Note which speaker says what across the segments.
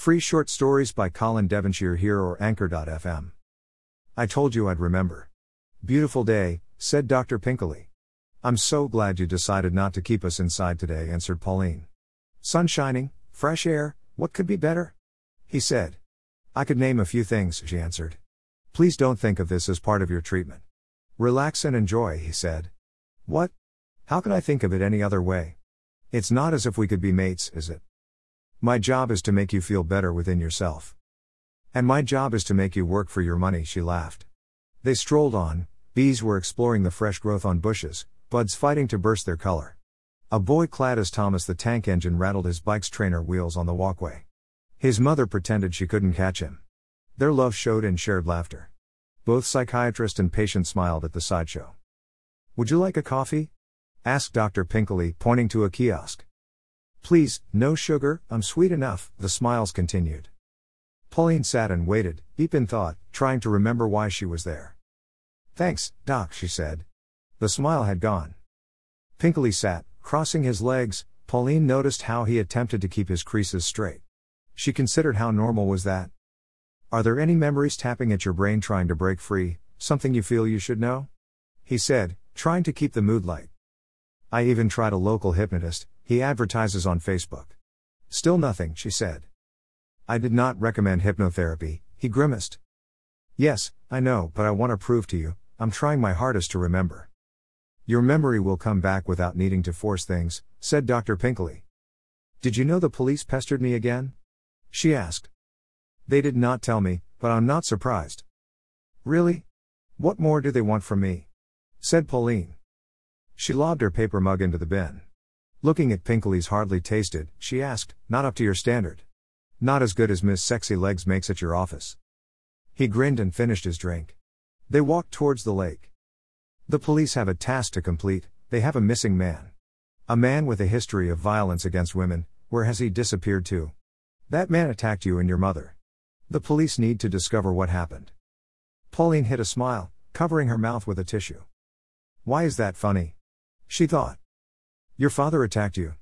Speaker 1: Free short stories by Colin Devonshire here or Anchor.fm. I told you I'd remember. Beautiful day, said Dr. Pinkley. I'm so glad you decided not to keep us inside today, answered Pauline. Sun shining, fresh air, what could be better? He said. I could name a few things, she answered. Please don't think of this as part of your treatment. Relax and enjoy, he said. What? How can I think of it any other way? It's not as if we could be mates, is it? My job is to make you feel better within yourself. And my job is to make you work for your money, she laughed. They strolled on, bees were exploring the fresh growth on bushes, buds fighting to burst their color. A boy clad as Thomas the Tank Engine rattled his bike's trainer wheels on the walkway. His mother pretended she couldn't catch him. Their love showed in shared laughter. Both psychiatrist and patient smiled at the sideshow. Would you like a coffee? asked Dr. Pinkley, pointing to a kiosk. Please, no sugar, I'm sweet enough, the smiles continued. Pauline sat and waited, deep in thought, trying to remember why she was there. Thanks, Doc, she said. The smile had gone. Pinkley sat, crossing his legs, Pauline noticed how he attempted to keep his creases straight. She considered how normal was that. Are there any memories tapping at your brain trying to break free, something you feel you should know? He said, trying to keep the mood light. I even tried a local hypnotist, he advertises on Facebook. Still nothing, she said. I did not recommend hypnotherapy, he grimaced. Yes, I know, but I want to prove to you, I'm trying my hardest to remember. Your memory will come back without needing to force things, said Dr. Pinkley. Did you know the police pestered me again? She asked. They did not tell me, but I'm not surprised. Really? What more do they want from me? said Pauline. She lobbed her paper mug into the bin. Looking at Pinkley's hardly tasted, she asked, Not up to your standard. Not as good as Miss Sexy Legs makes at your office. He grinned and finished his drink. They walked towards the lake. The police have a task to complete, they have a missing man. A man with a history of violence against women, where has he disappeared to? That man attacked you and your mother. The police need to discover what happened. Pauline hid a smile, covering her mouth with a tissue. Why is that funny? She thought. Your father attacked you.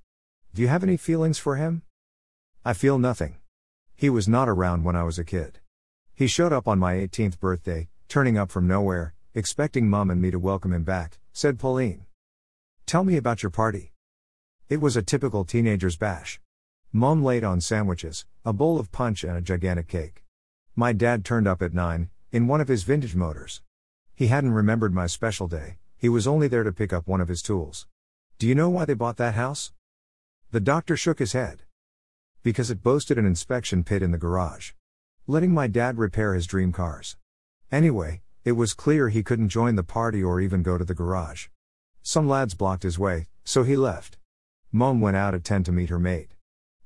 Speaker 1: Do you have any feelings for him? I feel nothing. He was not around when I was a kid. He showed up on my 18th birthday, turning up from nowhere, expecting mum and me to welcome him back, said Pauline. Tell me about your party. It was a typical teenager's bash. Mum laid on sandwiches, a bowl of punch, and a gigantic cake. My dad turned up at 9, in one of his vintage motors. He hadn't remembered my special day, he was only there to pick up one of his tools. Do you know why they bought that house? The doctor shook his head. Because it boasted an inspection pit in the garage. Letting my dad repair his dream cars. Anyway, it was clear he couldn't join the party or even go to the garage. Some lads blocked his way, so he left. Mom went out at 10 to meet her mate.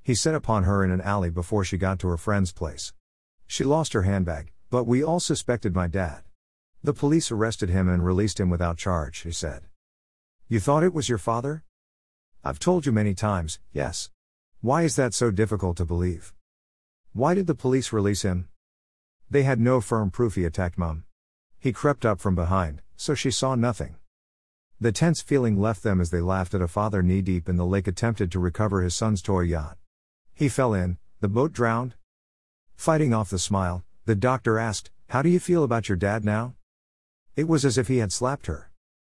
Speaker 1: He set upon her in an alley before she got to her friend's place. She lost her handbag, but we all suspected my dad. The police arrested him and released him without charge, she said. You thought it was your father? I've told you many times, yes. Why is that so difficult to believe? Why did the police release him? They had no firm proof he attacked mum. He crept up from behind, so she saw nothing. The tense feeling left them as they laughed at a father knee deep in the lake attempted to recover his son's toy yacht. He fell in, the boat drowned. Fighting off the smile, the doctor asked, How do you feel about your dad now? It was as if he had slapped her.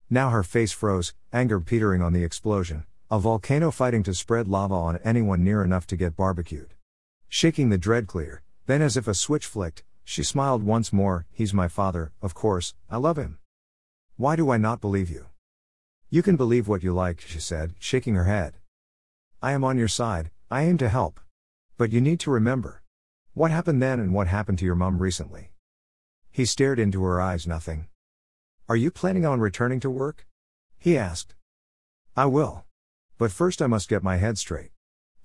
Speaker 1: Now her face froze, anger petering on the explosion, a volcano fighting to spread lava on anyone near enough to get barbecued. Shaking the dread clear, then as if a switch flicked, she smiled once more, He's my father, of course, I love him. Why do I not believe you? You can believe what you like, she said, shaking her head. I am on your side, I aim to help. But you need to remember. What happened then and what happened to your mum recently? He stared into her eyes, nothing. Are you planning on returning to work? He asked. I will. But first, I must get my head straight.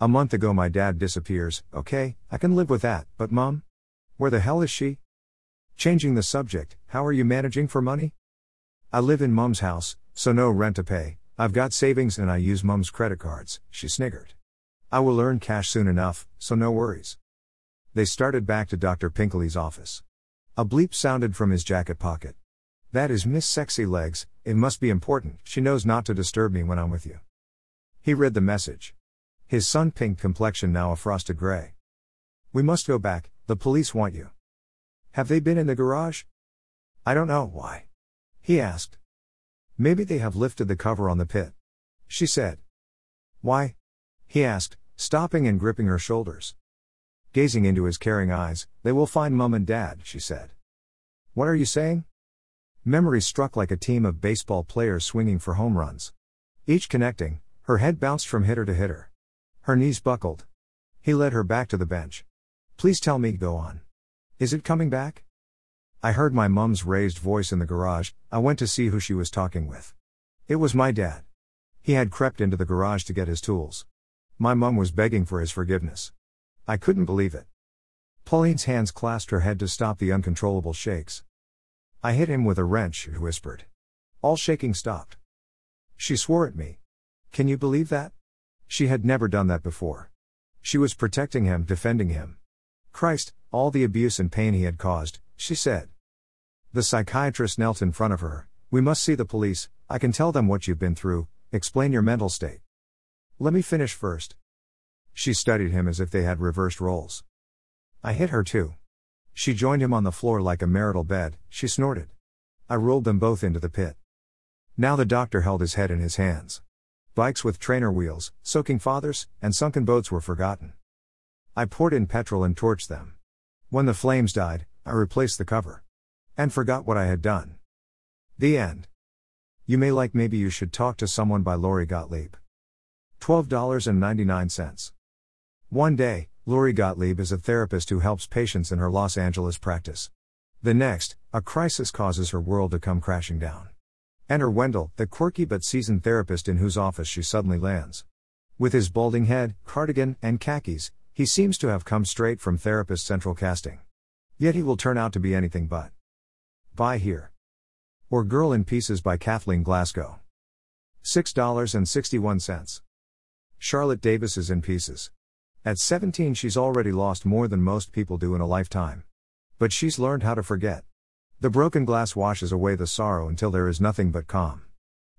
Speaker 1: A month ago, my dad disappears, okay, I can live with that, but mom? Where the hell is she? Changing the subject, how are you managing for money? I live in mom's house, so no rent to pay, I've got savings and I use mom's credit cards, she sniggered. I will earn cash soon enough, so no worries. They started back to Dr. Pinkley's office. A bleep sounded from his jacket pocket. That is Miss Sexy Legs, it must be important, she knows not to disturb me when I'm with you. He read the message. His sun pink complexion now a frosted gray. We must go back, the police want you. Have they been in the garage? I don't know why. He asked. Maybe they have lifted the cover on the pit. She said. Why? He asked, stopping and gripping her shoulders. Gazing into his caring eyes, they will find mum and dad, she said. What are you saying? Memories struck like a team of baseball players swinging for home runs. Each connecting, her head bounced from hitter to hitter. Her knees buckled. He led her back to the bench. Please tell me, go on. Is it coming back? I heard my mum's raised voice in the garage, I went to see who she was talking with. It was my dad. He had crept into the garage to get his tools. My mum was begging for his forgiveness. I couldn't believe it. Pauline's hands clasped her head to stop the uncontrollable shakes. I hit him with a wrench, she whispered. All shaking stopped. She swore at me. Can you believe that? She had never done that before. She was protecting him, defending him. Christ, all the abuse and pain he had caused, she said. The psychiatrist knelt in front of her. We must see the police, I can tell them what you've been through, explain your mental state. Let me finish first. She studied him as if they had reversed roles. I hit her too. She joined him on the floor like a marital bed, she snorted. I rolled them both into the pit. Now the doctor held his head in his hands. Bikes with trainer wheels, soaking fathers, and sunken boats were forgotten. I poured in petrol and torched them. When the flames died, I replaced the cover. And forgot what I had done. The end. You may like maybe you should talk to someone by Lori Gottlieb. $12.99. One day, Lori Gottlieb is a therapist who helps patients in her Los Angeles practice. The next, a crisis causes her world to come crashing down. Enter Wendell, the quirky but seasoned therapist in whose office she suddenly lands. With his balding head, cardigan, and khakis, he seems to have come straight from Therapist Central Casting. Yet he will turn out to be anything but. Buy here. Or Girl in Pieces by Kathleen Glasgow. $6.61. Charlotte Davis is in pieces. At 17, she's already lost more than most people do in a lifetime. But she's learned how to forget. The broken glass washes away the sorrow until there is nothing but calm.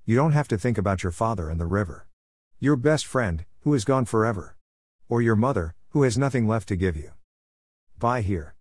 Speaker 1: You don't have to think about your father and the river. Your best friend, who is gone forever. Or your mother, who has nothing left to give you. Buy here.